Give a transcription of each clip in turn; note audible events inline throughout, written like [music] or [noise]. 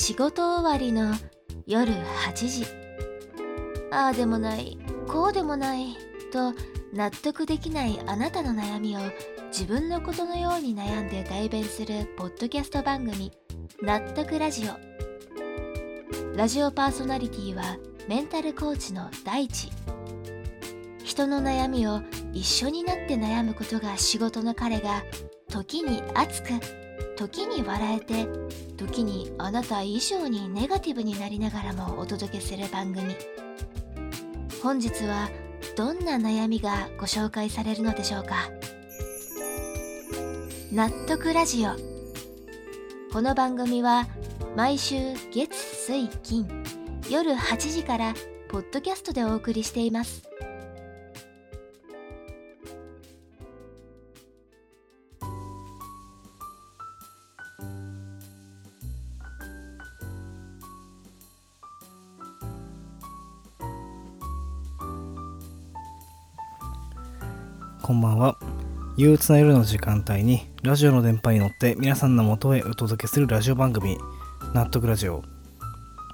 仕事終わりの夜8時。ああでもないこうでもないと納得できないあなたの悩みを自分のことのように悩んで代弁するポッドキャスト番組納得ラジオ。ラジオパーソナリティはメンタルコーチの大地。人の悩みを一緒になって悩むことが仕事の彼が時に熱く時に笑えて時にあなた以上にネガティブになりながらもお届けする番組。本日はどんな悩みがご紹介されるのでしょうか。納得ラジオ。この番組は毎週月水金夜8時からポッドキャストでお送りしています。こんばんは。憂鬱な夜の時間帯にラジオの電波に乗って皆さんの元へお届けするラジオ番組納得ラジオ。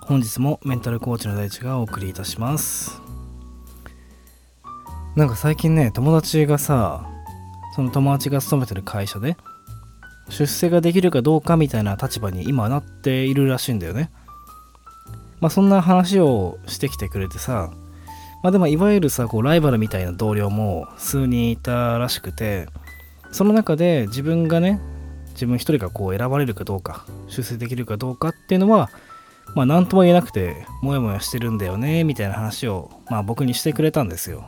本日もメンタルコーチの大地がお送りいたします。なんか最近ね友達がさその友達が勤めてる会社で出世ができるかどうかみたいな立場に今なっているらしいんだよね。まあそんな話をしてきてくれてさまあでもいわゆるさこうライバルみたいな同僚も数人いたらしくてその中で自分がね自分一人がこう選ばれるかどうか出世できるかどうかっていうのはまあ何とも言えなくてモヤモヤしてるんだよねみたいな話をまあ僕にしてくれたんですよ。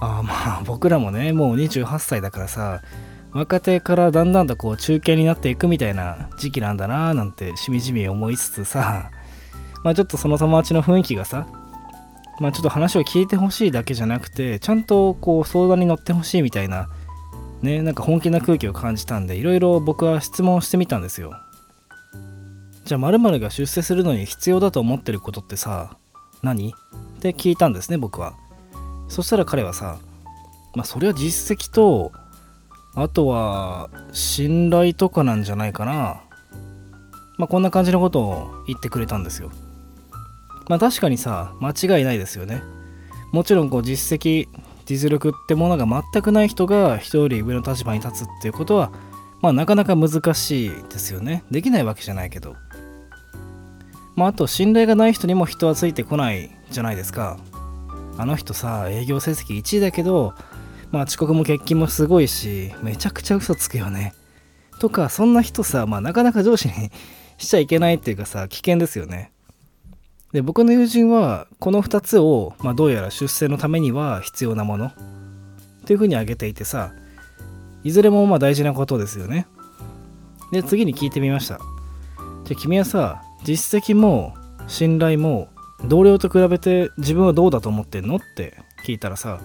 ああまあ僕らもねもう28歳だからさ若手からだんだんとこう中堅になっていくみたいな時期なんだなーなんてしみじみ思いつつさまあちょっとその友達の雰囲気がさまあちょっと話を聞いてほしいだけじゃなくてちゃんとこう相談に乗ってほしいみたいなねなんか本気な空気を感じたんでいろいろ僕は質問してみたんですよ。じゃあ〇〇が出世するのに必要だと思ってることってさ何？って聞いたんですね僕は。そしたら彼はさまあそれは実績とあとは信頼とかなんじゃないかな。まあこんな感じのことを言ってくれたんですよ。まあ確かにさ間違いないですよね。もちろんこう実績実力ってものが全くない人が人より上の立場に立つっていうことはまあなかなか難しいですよね。できないわけじゃないけど。まああと信頼がない人にも人はついてこないじゃないですか。あの人さ営業成績1位だけどまあ遅刻も欠勤もすごいしめちゃくちゃ嘘つくよね。とかそんな人さまあなかなか上司に [laughs] しちゃいけないっていうかさ危険ですよね。で僕の友人はこの2つを、まあ、どうやら出世のためには必要なもの。っていうふうに挙げていてさいずれもまあ大事なことですよね。で次に聞いてみました。じゃ君はさ実績も信頼も同僚と比べて自分はどうだと思ってんの？って聞いたらさ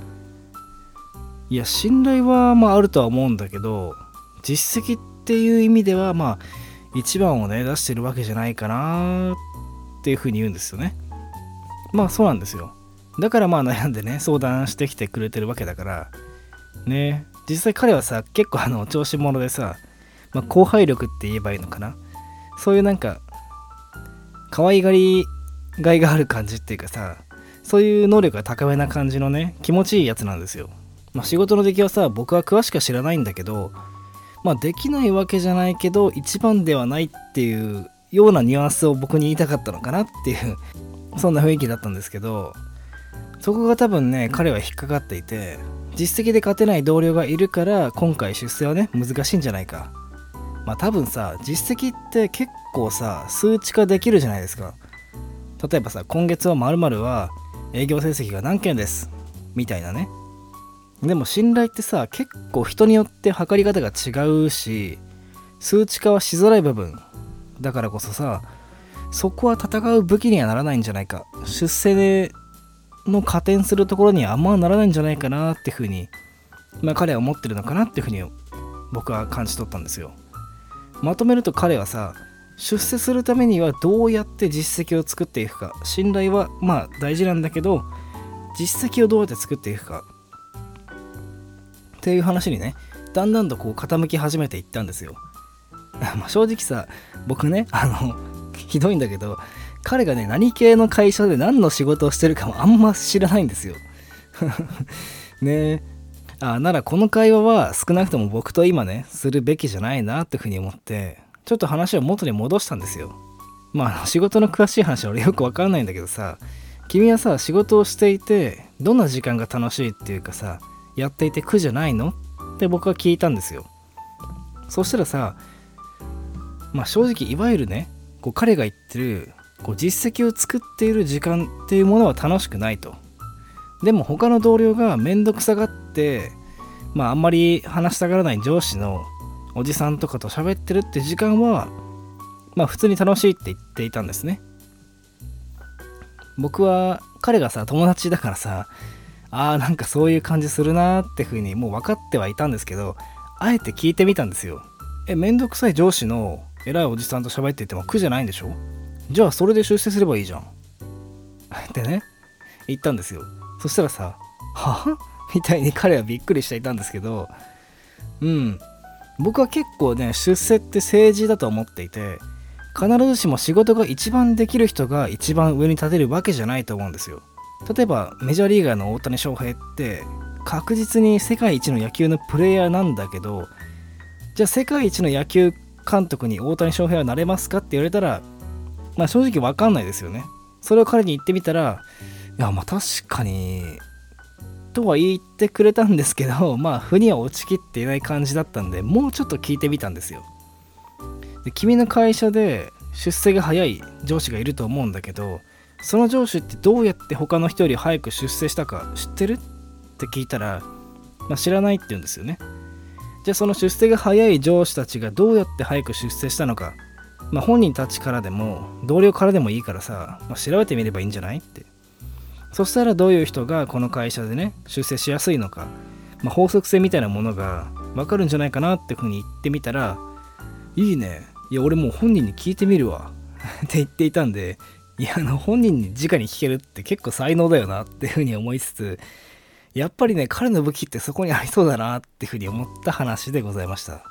いや信頼はまああるとは思うんだけど実績っていう意味ではまあ一番をね出してるわけじゃないかなっていうふうに言うんですよね。まあそうなんですよ。だからまあ悩んでね相談してきてくれてるわけだから。ね。実際彼はさ結構あの調子者でさ、まあ、後輩力って言えばいいのかな。そういうなんか可愛がりがいがある感じっていうかさそういう能力が高めな感じのね気持ちいいやつなんですよ。まあ仕事の出来はさ僕は詳しくは知らないんだけどまあできないわけじゃないけど一番ではないっていうようなニュアンスを僕に言いたかったのかなっていう [laughs] そんな雰囲気だったんですけどそこが多分ね彼は引っかかっていて実績で勝てない同僚がいるから今回出世はね難しいんじゃないか。まあ多分さ実績って結構さ数値化できるじゃないですか。例えばさ今月は〇〇は営業成績が何件ですみたいなね。でも信頼ってさ結構人によって測り方が違うし数値化はしづらい部分だからこそさそこは戦う武器にはならないんじゃないか。出世の加点するところにはあんまならないんじゃないかなっていうふうに、まあ、彼は思ってるのかなっていうふうに僕は感じ取ったんですよ。まとめると彼はさ出世するためにはどうやって実績を作っていくか。信頼はまあ大事なんだけど実績をどうやって作っていくか。っていう話にねだんだんとこう傾き始めていったんですよ。[laughs] 正直さ僕ねあの [laughs] ひどいんだけど彼がね何系の会社で何の仕事をしてるかもあんま知らないんですよ。[laughs] ね。えあならこの会話は少なくとも僕と今ねするべきじゃないなっていうふうに思ってちょっと話を元に戻したんですよ。まあ仕事の詳しい話は俺よくわかんないんだけどさ君はさ仕事をしていてどんな時間が楽しいっていうかさやっていて苦じゃないの？って僕は聞いたんですよ。そしたらさまあ正直いわゆるねこう彼が言ってるこう実績を作っている時間っていうものは楽しくないと。でも他の同僚がめんどくさがってまああんまり話したがらない上司のおじさんとかと喋ってるって時間はまあ普通に楽しいって言っていたんですね。僕は彼がさ友達だからさあーなんかそういう感じするなーって風にもう分かってはいたんですけどあえて聞いてみたんですよ。えめんどくさい上司の偉いおじさんと喋ってても苦じゃないんでしょじゃあそれで出世すればいいじゃん [laughs] ってね言ったんですよ。そしたらさはみたいに彼はびっくりしていたんですけどうん。僕は結構ね出世って政治だと思っていて必ずしも仕事が一番できる人が一番上に立てるわけじゃないと思うんですよ。例えばメジャーリーガーの大谷翔平って確実に世界一の野球のプレイヤーなんだけどじゃあ世界一の野球監督に大谷翔平はなれますかって言われたらまあ正直わかんないですよね。それを彼に言ってみたらいやまあ確かにとは言ってくれたんですけどまあ腑には落ちきっていない感じだったんでもうちょっと聞いてみたんですよ。で君の会社で出世が早い上司がいると思うんだけどその上司ってどうやって他の人より早く出世したか知ってる？って聞いたら、まあ、知らないって言うんですよね。じゃあその出世が早い上司たちがどうやって早く出世したのか、まあ、本人たちからでも同僚からでもいいからさ、まあ、調べてみればいいんじゃないって。そしたらどういう人がこの会社でね出世しやすいのか、まあ、法則性みたいなものが分かるんじゃないかなってふうに言ってみたらいいね。いや俺もう本人に聞いてみるわ。[laughs] って言っていたんでいやあの本人に直に聞けるって結構才能だよなっていうふうに思いつつやっぱりね彼の武器ってそこにありそうだなっていうふうに思った話でございました。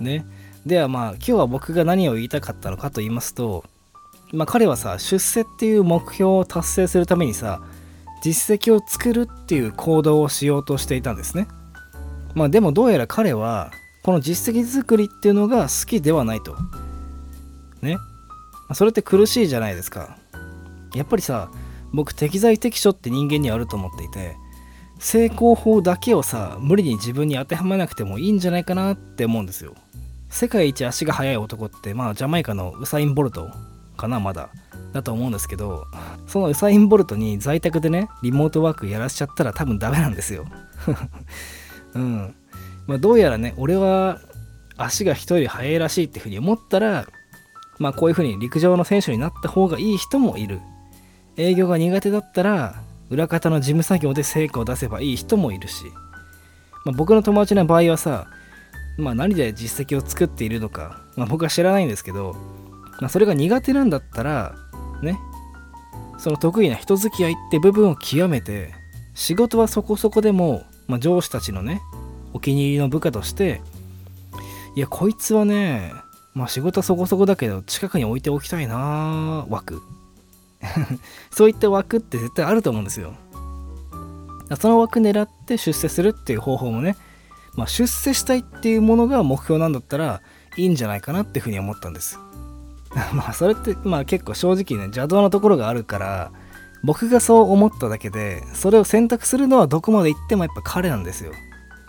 ね。ではまあ今日は僕が何を言いたかったのかと言いますとまあ彼はさ出世っていう目標を達成するためにさ実績を作るっていう行動をしようとしていたんですね。まあでもどうやら彼はこの実績作りっていうのが好きではないと。ね。それって苦しいじゃないですか。やっぱりさ僕適材適所って人間にあると思っていて成功法だけをさ無理に自分に当てはめなくてもいいんじゃないかなって思うんですよ。世界一足が速い男ってまあジャマイカのウサイン・ボルトかなまだ。だと思うんですけどそのウサイン・ボルトに在宅でねリモートワークやらしちゃったら多分ダメなんですよ。[laughs] うん。まあどうやらね俺は足が人より速いらしいっていうふうに思ったらまあこういうふうに陸上の選手になった方がいい人もいる。営業が苦手だったら裏方の事務作業で成果を出せばいい人もいるし、まあ、僕の友達の場合はさ、まあ、何で実績を作っているのか、まあ、僕は知らないんですけど、まあ、それが苦手なんだったらねその得意な人付き合いって部分を極めて仕事はそこそこでも、まあ、上司たちのねお気に入りの部下としていやこいつはねまあ仕事はそこそこだけど近くに置いておきたいな枠。[laughs] そういった枠って絶対あると思うんですよ。その枠狙って出世するっていう方法もね、まあ、出世したいっていうものが目標なんだったらいいんじゃないかなっていうふうに思ったんです。[laughs] まあそれってまあ結構正直ね邪道なところがあるから僕がそう思っただけでそれを選択するのはどこまで行ってもやっぱ彼なんですよ。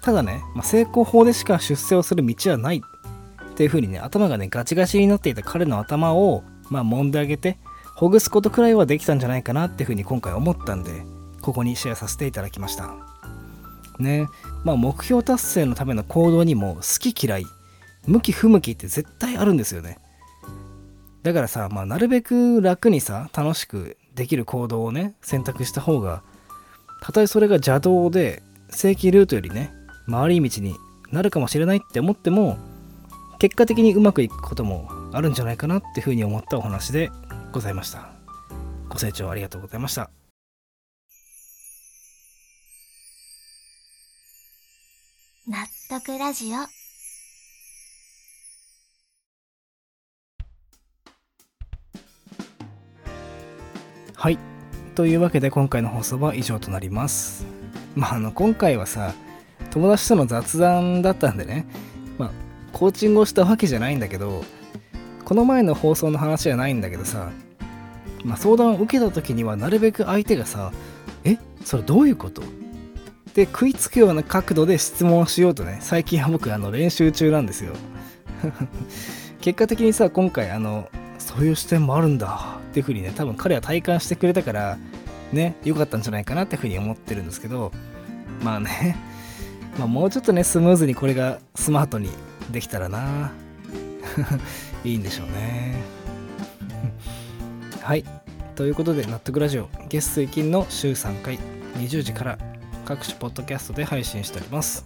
ただね、まあ、成功法でしか出世をする道はないっていう風にね頭がねガチガチになっていた彼の頭をまあ揉んであげてほぐすことくらいはできたんじゃないかなっていう風に今回思ったんでここにシェアさせていただきました。ね。まあ目標達成のための行動にも好き嫌い向き不向きって絶対あるんですよね。だからさ、まあ、なるべく楽にさ楽しくできる行動をね選択した方がたとえそれが邪道で正規ルートよりね回り道になるかもしれないって思っても結果的にうまくいくこともあるんじゃないかなっていうふうに思ったお話でございました。ご清聴ありがとうございました。納得ラジオ。はい。というわけで今回の放送は以上となります。まあ、あの、今回はさ、友達との雑談だったんでね、まあ、コーチングをしたわけじゃないんだけど、この前の放送の話じゃないんだけどさ、まあ、相談を受けた時にはなるべく相手がさ「え？それどういうこと?」で食いつくような角度で質問しようとね最近は僕あの練習中なんですよ。[laughs] 結果的にさ今回あのそういう視点もあるんだっていうふうにね多分彼は体感してくれたからね良かったんじゃないかなっていうふうに思ってるんですけどまあねまあもうちょっとねスムーズにこれがスマートにできたらな。いいんでしょうね。[laughs] はい。ということで納得ラジオ月水金の週3回20時から各種ポッドキャストで配信しております。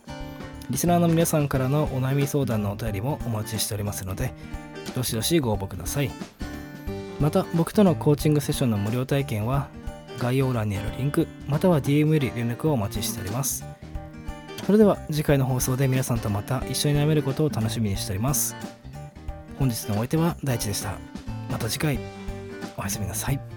リスナーの皆さんからのお悩み相談のお便りもお待ちしておりますのでどしどしご応募ください。また僕とのコーチングセッションの無料体験は概要欄にあるリンクまたは DM より連絡をお待ちしております。それでは次回の放送で皆さんとまた一緒に悩めることを楽しみにしております。本日のお相手は大地でした。また次回おやすみなさい。